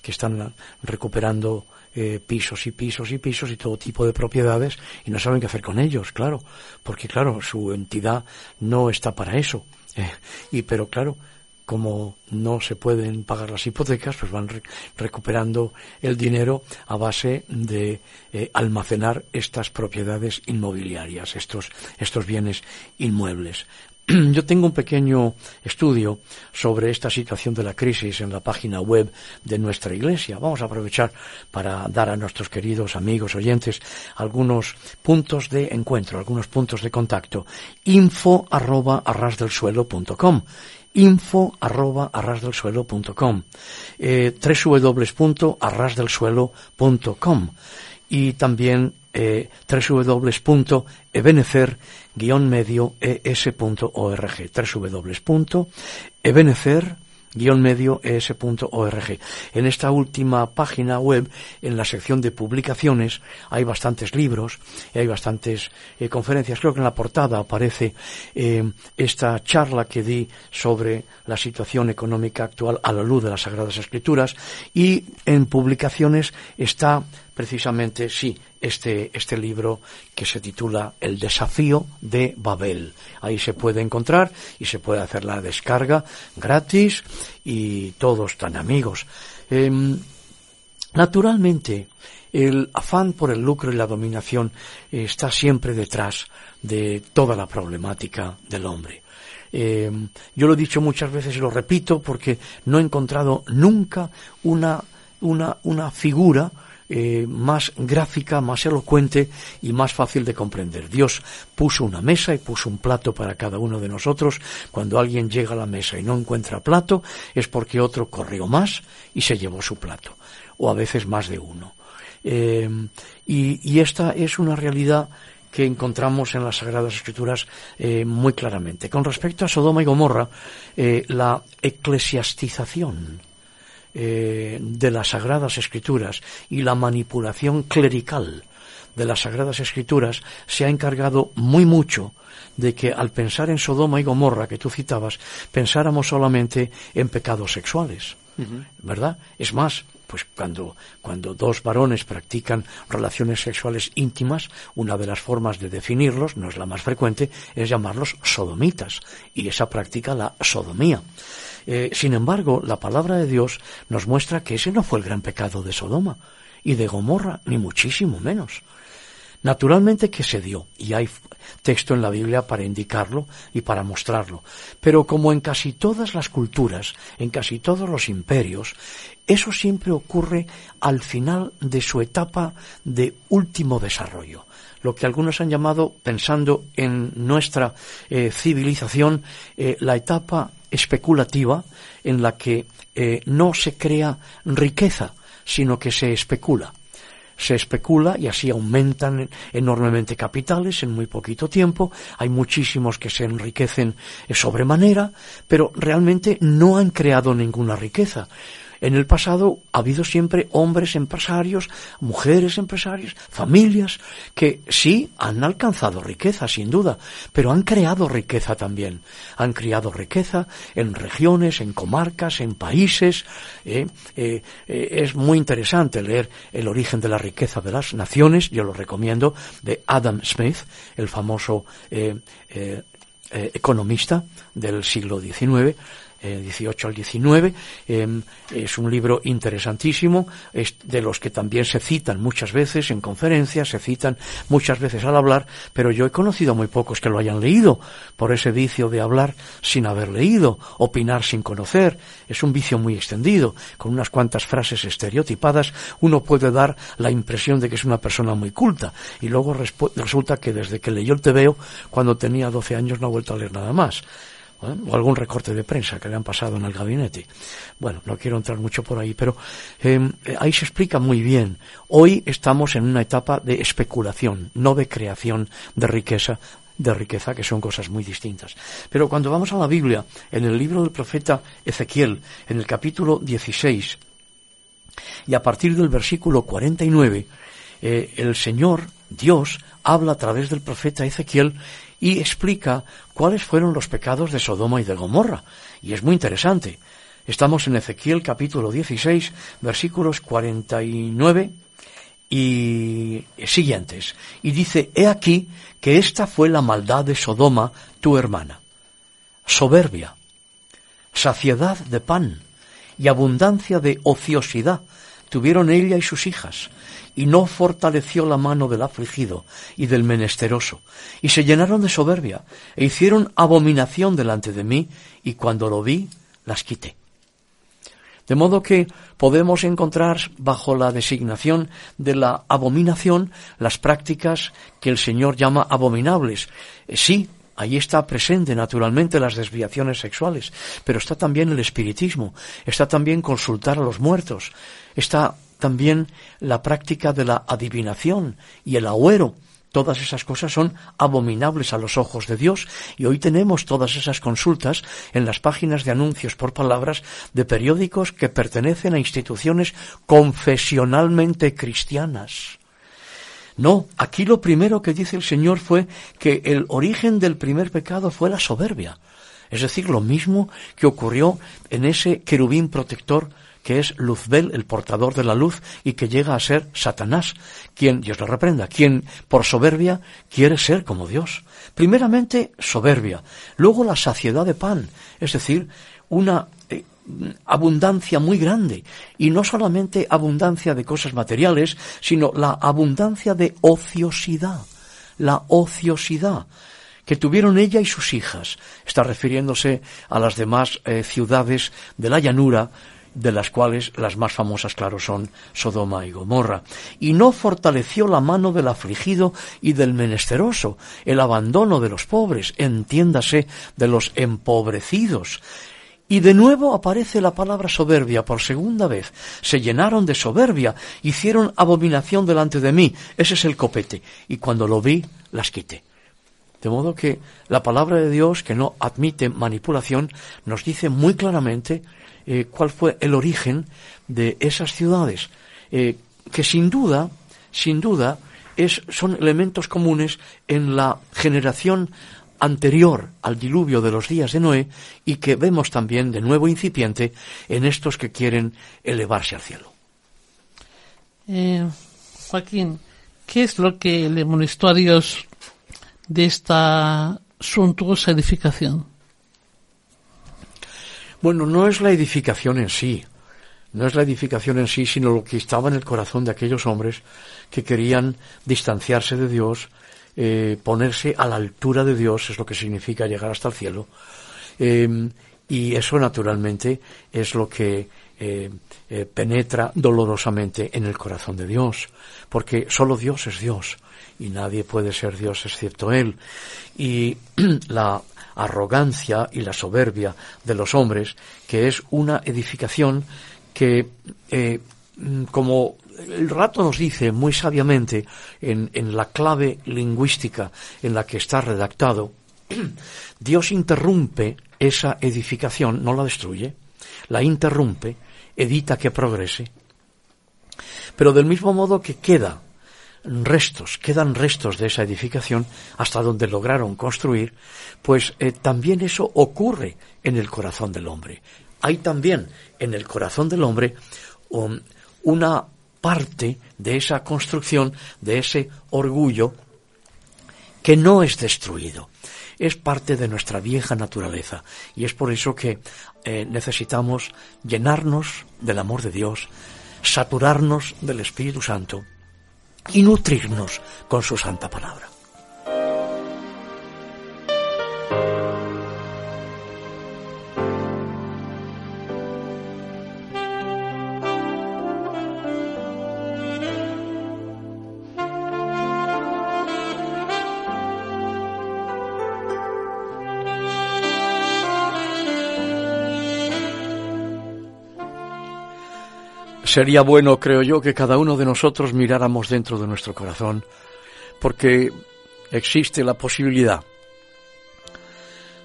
que están recuperando eh, pisos y pisos y pisos y todo tipo de propiedades y no saben qué hacer con ellos, claro, porque claro, su entidad no está para eso. <laughs> y pero claro, como no se pueden pagar las hipotecas, pues van re recuperando el dinero a base de eh, almacenar estas propiedades inmobiliarias, estos, estos bienes inmuebles. <clears throat> Yo tengo un pequeño estudio sobre esta situación de la crisis en la página web de nuestra iglesia. Vamos a aprovechar para dar a nuestros queridos amigos oyentes algunos puntos de encuentro, algunos puntos de contacto. info arroba arrasdelsuelo.com info arroba arrasdelsuelo.com eh, www.arrasdelsuelo.com y también eh, www.ebenecer-medio-es.org www.ebenecer medio es.org. En esta última página web, en la sección de publicaciones, hay bastantes libros, y hay bastantes eh, conferencias. Creo que en la portada aparece eh, esta charla que di sobre la situación económica actual a la luz de las Sagradas Escrituras y en publicaciones está precisamente, sí, este, este libro que se titula El desafío de Babel. Ahí se puede encontrar y se puede hacer la descarga gratis y todos tan amigos. Eh, naturalmente, el afán por el lucro y la dominación está siempre detrás de toda la problemática del hombre. Eh, yo lo he dicho muchas veces y lo repito porque no he encontrado nunca una, una, una figura eh, más gráfica, más elocuente y más fácil de comprender. Dios puso una mesa y puso un plato para cada uno de nosotros. Cuando alguien llega a la mesa y no encuentra plato, es porque otro corrió más y se llevó su plato, o a veces más de uno. Eh, y, esta es una realidad que encontramos en las Sagradas Escrituras eh, muy claramente. Con respecto a Sodoma y Gomorra, eh, la eclesiastización eh, de las Sagradas Escrituras y la manipulación clerical de las Sagradas Escrituras se ha encargado muy mucho de que al pensar en Sodoma y Gomorra que tú citabas, pensáramos solamente en pecados sexuales, ¿verdad? Es más, pues cuando, cuando dos varones practican relaciones sexuales íntimas, una de las formas de definirlos, no es la más frecuente, es llamarlos sodomitas, y esa práctica la sodomía. Eh, sin embargo, la palabra de Dios nos muestra que ese no fue el gran pecado de Sodoma y de Gomorra, ni muchísimo menos. Naturalmente que se dio, y hay texto en la Biblia para indicarlo y para mostrarlo. Pero como en casi todas las culturas, en casi todos los imperios, eso siempre ocurre al final de su etapa de último desarrollo lo que algunos han llamado, pensando en nuestra eh, civilización, eh, la etapa especulativa en la que eh, no se crea riqueza, sino que se especula. Se especula y así aumentan enormemente capitales en muy poquito tiempo. Hay muchísimos que se enriquecen sobremanera, pero realmente no han creado ninguna riqueza En el pasado ha habido siempre hombres empresarios, mujeres empresarios, familias que sí han alcanzado riqueza, sin duda, pero han creado riqueza también. Han creado riqueza en regiones, en comarcas, en países. ¿eh? Eh, eh, es muy interesante leer El origen de la riqueza de las naciones, yo lo recomiendo, de Adam Smith, el famoso economista del siglo XIX, 18 al 19. Em, es un libro interesantísimo, es de los que también se citan muchas veces en conferencias, se citan muchas veces al hablar, pero yo he conocido muy pocos que lo hayan leído, por ese vicio de hablar sin haber leído, opinar sin conocer. Es un vicio muy extendido, con unas cuantas frases estereotipadas, uno puede dar la impresión de que es una persona muy culta, y luego resulta que desde que leyó el TVO, cuando tenía 12 años no ha vuelto a leer nada más. O algún recorte de prensa que le han pasado en el gabinete. Bueno, no quiero entrar mucho por ahí, pero em, ahí se explica muy bien. Hoy estamos en una etapa de especulación, no de creación de riqueza, de riqueza, que son cosas muy distintas. Pero cuando vamos a la Biblia, en el libro del profeta Ezequiel, en el capítulo 16, y a partir del versículo 49, eh, el Señor, Dios, habla a través del profeta Ezequiel y explica cuáles fueron los pecados de Sodoma y de Gomorra. Y es muy interesante. Estamos en Ezequiel capítulo 16, versículos 49 y siguientes. Y dice, He aquí que esta fue la maldad de Sodoma, tu hermana. Soberbia, saciedad de pan y abundancia de ociosidad tuvieron ella y sus hijas, y no fortaleció la mano del afligido y del menesteroso, y se llenaron de soberbia, e hicieron abominación delante de mí, y cuando lo vi, las quité. De modo que podemos encontrar bajo la designación de la abominación las prácticas que el Señor llama abominables. Eh, sí, Ahí está presente naturalmente las desviaciones sexuales, pero está también el espiritismo, está también consultar a los muertos, está también la práctica de la adivinación y el agüero. Todas esas cosas son abominables a los ojos de Dios y hoy tenemos todas esas consultas en las páginas de anuncios por palabras de periódicos que pertenecen a instituciones confesionalmente cristianas. No, aquí lo primero que dice el Señor fue que el origen del primer pecado fue la soberbia. Es decir, lo mismo que ocurrió en ese querubín protector que es Luzbel, el portador de la luz, y que llega a ser Satanás, quien, Dios lo reprenda, quien por soberbia quiere ser como Dios. Primeramente, soberbia, luego la saciedad de pan, es decir, una eh, abundancia muy grande, y no solamente abundancia de cosas materiales, sino la abundancia de ociosidad, la ociosidad que tuvieron ella y sus hijas. Está refiriéndose a las demás eh, ciudades de la llanura, de las cuales las más famosas, claro, son Sodoma y Gomorra. Y no fortaleció la mano del afligido y del menesteroso, el abandono de los pobres, entiéndase, de los empobrecidos. Y de nuevo aparece la palabra soberbia por segunda vez. Se llenaron de soberbia, hicieron abominación delante de mí. Ese es el copete. Y cuando lo vi, las quité. De modo que la palabra de Dios, que no admite manipulación, nos dice muy claramente eh, cuál fue el origen de esas ciudades, eh, que sin duda, sin duda, es, son elementos comunes en la generación anterior al diluvio de los días de Noé y que vemos también de nuevo incipiente en estos que quieren elevarse al cielo. Eh, Joaquín, ¿qué es lo que le molestó a Dios de esta suntuosa edificación? Bueno, no es la edificación en sí, no es la edificación en sí, sino lo que estaba en el corazón de aquellos hombres que querían distanciarse de Dios, eh, ponerse a la altura de Dios, es lo que significa llegar hasta el cielo. Em, y eso naturalmente es lo que eh, eh, penetra dolorosamente en el corazón de Dios, porque solo Dios es Dios y nadie puede ser Dios excepto Él. Y <clears throat> la arrogancia y la soberbia de los hombres, que es una edificación que, eh, como el rato nos dice muy sabiamente en, en la clave lingüística en la que está redactado, <clears throat> Dios interrumpe esa edificación, no la destruye, la interrumpe evita que progrese. Pero del mismo modo que queda restos, quedan restos de esa edificación hasta donde lograron construir, pues eh, también eso ocurre en el corazón del hombre. Hay también en el corazón del hombre um, una parte de esa construcción, de ese orgullo, que no es destruido. Es parte de nuestra vieja naturaleza y es por eso que eh, necesitamos llenarnos del amor de Dios, saturarnos del Espíritu Santo y nutrirnos con su santa palabra. Sería bueno, creo yo, que cada uno de nosotros miráramos dentro de nuestro corazón, porque existe la posibilidad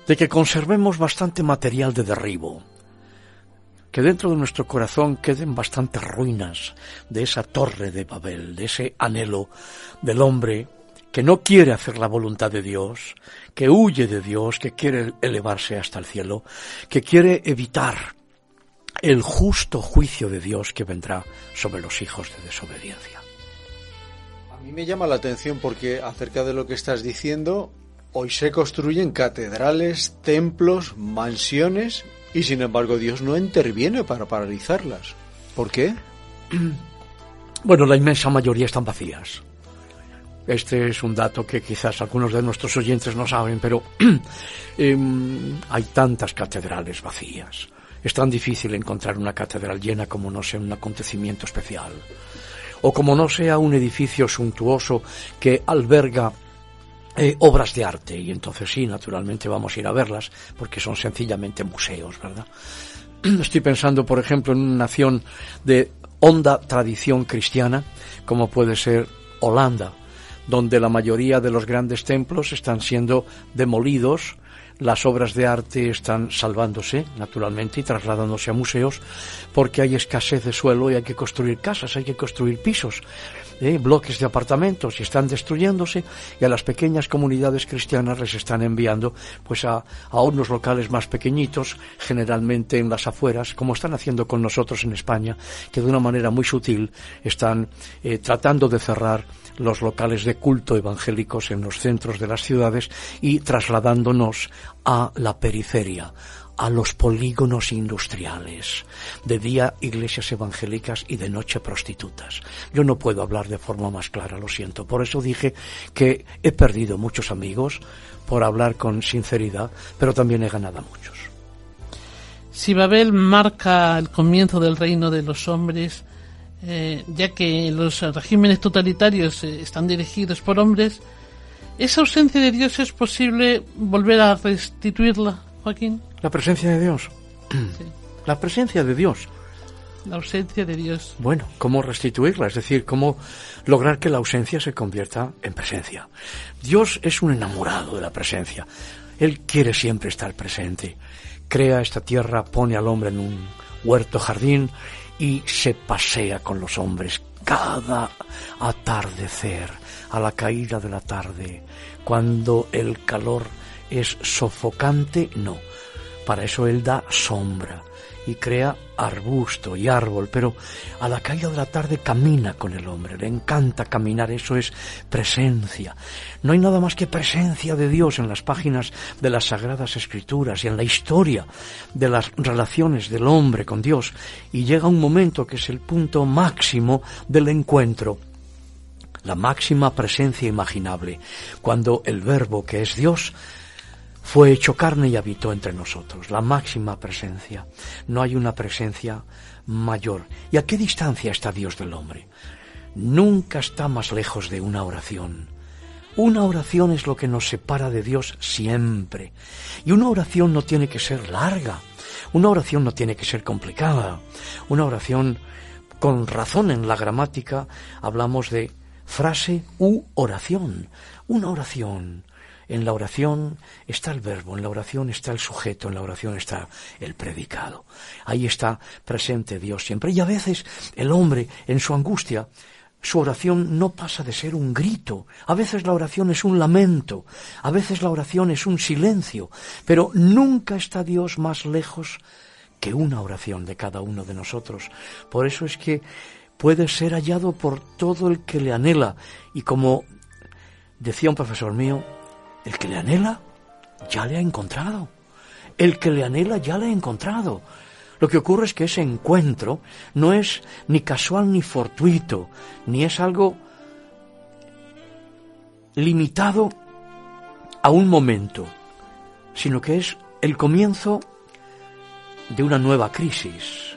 de que conservemos bastante material de derribo, que dentro de nuestro corazón queden bastantes ruinas de esa torre de Babel, de ese anhelo del hombre que no quiere hacer la voluntad de Dios, que huye de Dios, que quiere elevarse hasta el cielo, que quiere evitar el justo juicio de Dios que vendrá sobre los hijos de desobediencia. A mí me llama la atención porque acerca de lo que estás diciendo, hoy se construyen catedrales, templos, mansiones y sin embargo Dios no interviene para paralizarlas. ¿Por qué? <clears throat> Bueno, la inmensa mayoría están vacías. Este es un dato que quizás algunos de nuestros oyentes no saben, pero <clears throat> em, hay tantas catedrales vacías. Es tan difícil encontrar una catedral llena como no sea un acontecimiento especial, o como no sea un edificio suntuoso que alberga eh, obras de arte, y entonces sí, naturalmente vamos a ir a verlas, porque son sencillamente museos, ¿verdad? <clears throat> Estoy pensando, por ejemplo, en una nación de honda tradición cristiana, como puede ser Holanda, donde la mayoría de los grandes templos están siendo demolidos las obras de arte están salvándose, naturalmente, y trasladándose a museos, porque hay escasez de suelo y hay que construir casas, hay que construir pisos, ¿eh? bloques de apartamentos, y están destruyéndose, y a las pequeñas comunidades cristianas les están enviando pues a, a unos locales más pequeñitos, generalmente en las afueras, como están haciendo con nosotros en España, que de una manera muy sutil están eh, tratando de cerrar los locales de culto evangélicos en los centros de las ciudades y trasladándonos a la periferia, a los polígonos industriales, de día iglesias evangélicas y de noche prostitutas. Yo no puedo hablar de forma más clara, lo siento. Por eso dije que he perdido muchos amigos por hablar con sinceridad, pero también he ganado muchos. Si Babel marca el comienzo del reino de los hombres, eh, ya que los regímenes totalitarios eh, están dirigidos por hombres, ¿esa ausencia de Dios es posible volver a restituirla, Joaquín? La presencia de Dios. La presencia de Dios. La ausencia de Dios. Bueno, ¿cómo restituirla? Es decir, ¿cómo lograr que la ausencia se convierta en presencia? Dios es un enamorado de la presencia. Él quiere siempre estar presente. Crea esta tierra, pone al hombre en un huerto jardín y se pasea con los hombres cada atardecer, a la caída de la tarde, cuando el calor es sofocante, no. Para eso él da sombra y crea arbusto y árbol, pero a la caída de la tarde camina con el hombre, le encanta caminar, eso es presencia. No hay nada más que presencia de Dios en las páginas de las Sagradas Escrituras y en la historia de las relaciones del hombre con Dios. Y llega un momento que es el punto máximo del encuentro la máxima presencia imaginable, cuando el verbo que es Dios fue hecho carne y habitó entre nosotros, la máxima presencia. No hay una presencia mayor. ¿Y a qué distancia está Dios del hombre? Nunca está más lejos de una oración. Una oración es lo que nos separa de Dios siempre. Y una oración no tiene que ser larga. Una oración no tiene que ser complicada. Una oración, con razón en la gramática, hablamos de frase u oración. Una oración en la oración está el verbo, en la oración está el sujeto, en la oración está el predicado. Ahí está presente Dios siempre. Y a veces el hombre, en su angustia, su oración no pasa de ser un grito. A veces la oración es un lamento. A veces la oración es un silencio. Pero nunca está Dios más lejos que una oración de cada uno de nosotros. Por eso es que puede ser hallado por todo el que le anhela. Y como decía un profesor mío, el que le anhela ya le ha encontrado. El que le anhela ya le ha encontrado. Lo que ocurre es que ese encuentro no es ni casual ni fortuito, ni es algo limitado a un momento, sino que es el comienzo de una nueva crisis.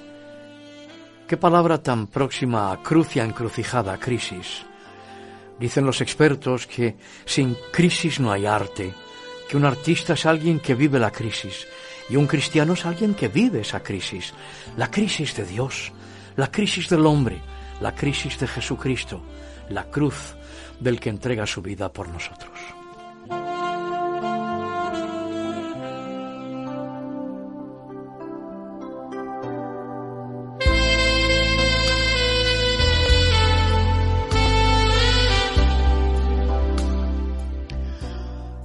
Qué palabra tan próxima a crucia encrucijada, crisis. Dicen los expertos que sin crisis no hay arte, que un artista es alguien que vive la crisis y un cristiano es alguien que vive esa crisis, la crisis de Dios, la crisis del hombre, la crisis de Jesucristo, la cruz del que entrega su vida por nosotros.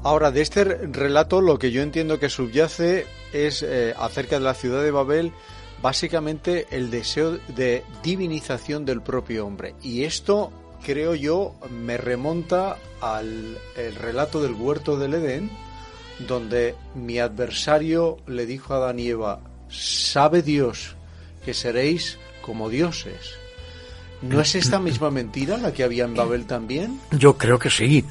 Ahora, de este relato lo que yo entiendo que subyace es eh, acerca de la ciudad de Babel, básicamente el deseo de divinización del propio hombre. Y esto, creo yo, me remonta al relato del huerto del Edén, donde mi adversario le dijo a Adán sabe Dios que seréis como dioses. ¿No es esta misma mentira la que había en Babel también? Yo creo que sí.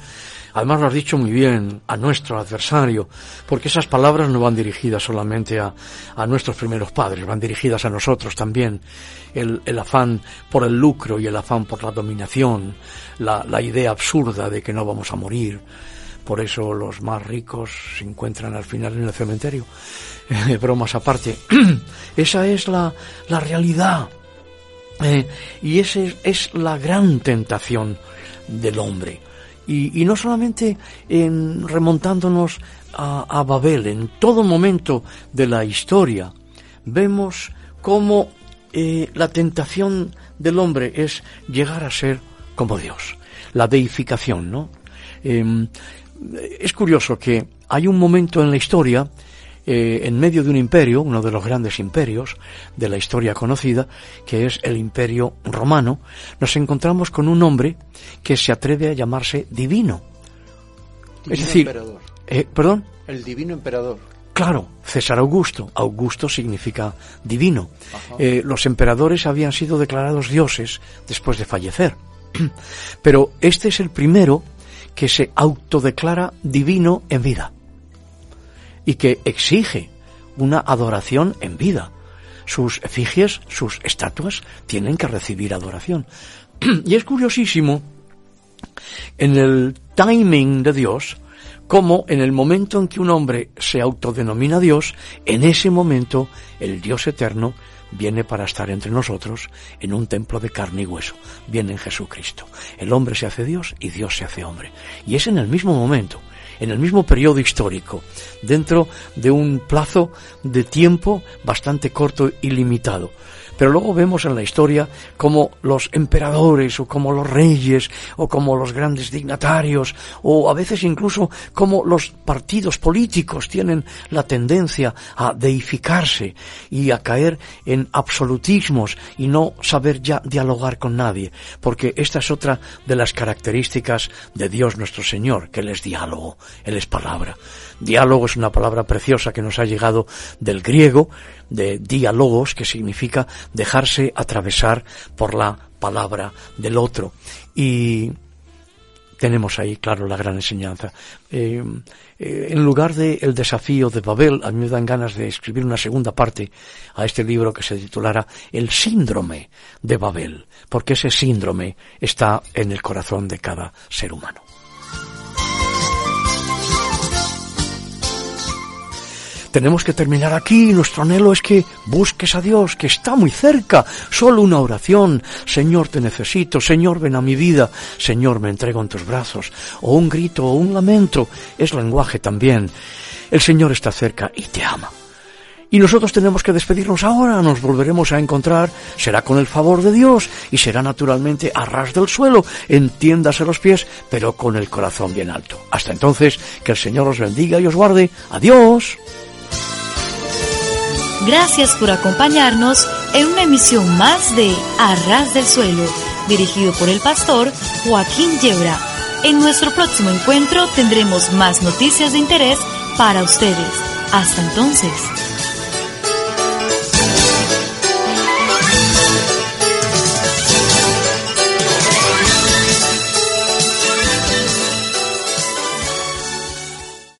Además lo has dicho muy bien a nuestro adversario, porque esas palabras no van dirigidas solamente a, a nuestros primeros padres, van dirigidas a nosotros también. El, el, afán por el lucro y el afán por la dominación, la, la idea absurda de que no vamos a morir. Por eso los más ricos se encuentran al final en el cementerio. bromas aparte. <clears throat> Esa es la, la realidad. Eh, y esa es, es la gran tentación del hombre y, no solamente en, remontándonos a, Babel, en todo momento de la historia, vemos cómo eh, la tentación del hombre es llegar a ser como Dios, la deificación, ¿no? Em, es curioso que hay un momento en la historia eh, en medio de un imperio, uno de los grandes imperios de la historia conocida, que es el imperio romano, nos encontramos con un hombre que se atreve a llamarse divino. es decir, eh, perdón. El divino emperador. Claro, César Augusto. Augusto significa divino. Eh, los emperadores habían sido declarados dioses después de fallecer. <clears throat> Pero este es el primero que se autodeclara divino en vida y que exige una adoración en vida. Sus efigies, sus estatuas, tienen que recibir adoración. <clears throat> y es curiosísimo en el timing de Dios, como en el momento en que un hombre se autodenomina Dios, en ese momento el Dios eterno viene para estar entre nosotros en un templo de carne y hueso. Viene en Jesucristo. El hombre se hace Dios y Dios se hace hombre. Y es en el mismo momento en el mismo periodo histórico, dentro de un plazo de tiempo bastante corto y limitado. Pero luego vemos en la historia como los emperadores o como los reyes o como los grandes dignatarios o a veces incluso como los partidos políticos tienen la tendencia a deificarse y a caer en absolutismos y no saber ya dialogar con nadie, porque esta es otra de las características de Dios nuestro Señor, que Él es diálogo, Él es palabra. Diálogo es una palabra preciosa que nos ha llegado del griego, de diálogos, que significa dejarse atravesar por la palabra del otro. Y tenemos ahí, claro, la gran enseñanza. Eh, eh, en lugar de desafío de Babel, a mí me dan ganas de escribir una segunda parte a este libro que se titulara El síndrome de Babel, porque ese síndrome está en el corazón de cada ser humano. Tenemos que terminar aquí. Nuestro anhelo es que busques a Dios, que está muy cerca. Solo una oración. Señor, te necesito. Señor, ven a mi vida. Señor, me entrego en tus brazos. O un grito o un lamento. Es lenguaje también. El Señor está cerca y te ama. Y nosotros tenemos que despedirnos ahora, nos volveremos a encontrar, será con el favor de Dios y será naturalmente a ras del suelo, entiéndase los pies, pero con el corazón bien alto. Hasta entonces, que el Señor os bendiga y os guarde. Adiós. Gracias por acompañarnos en una emisión más de A ras del suelo, dirigido por el pastor Joaquín Yebra. En nuestro próximo encuentro tendremos más noticias de interés para ustedes. Hasta entonces.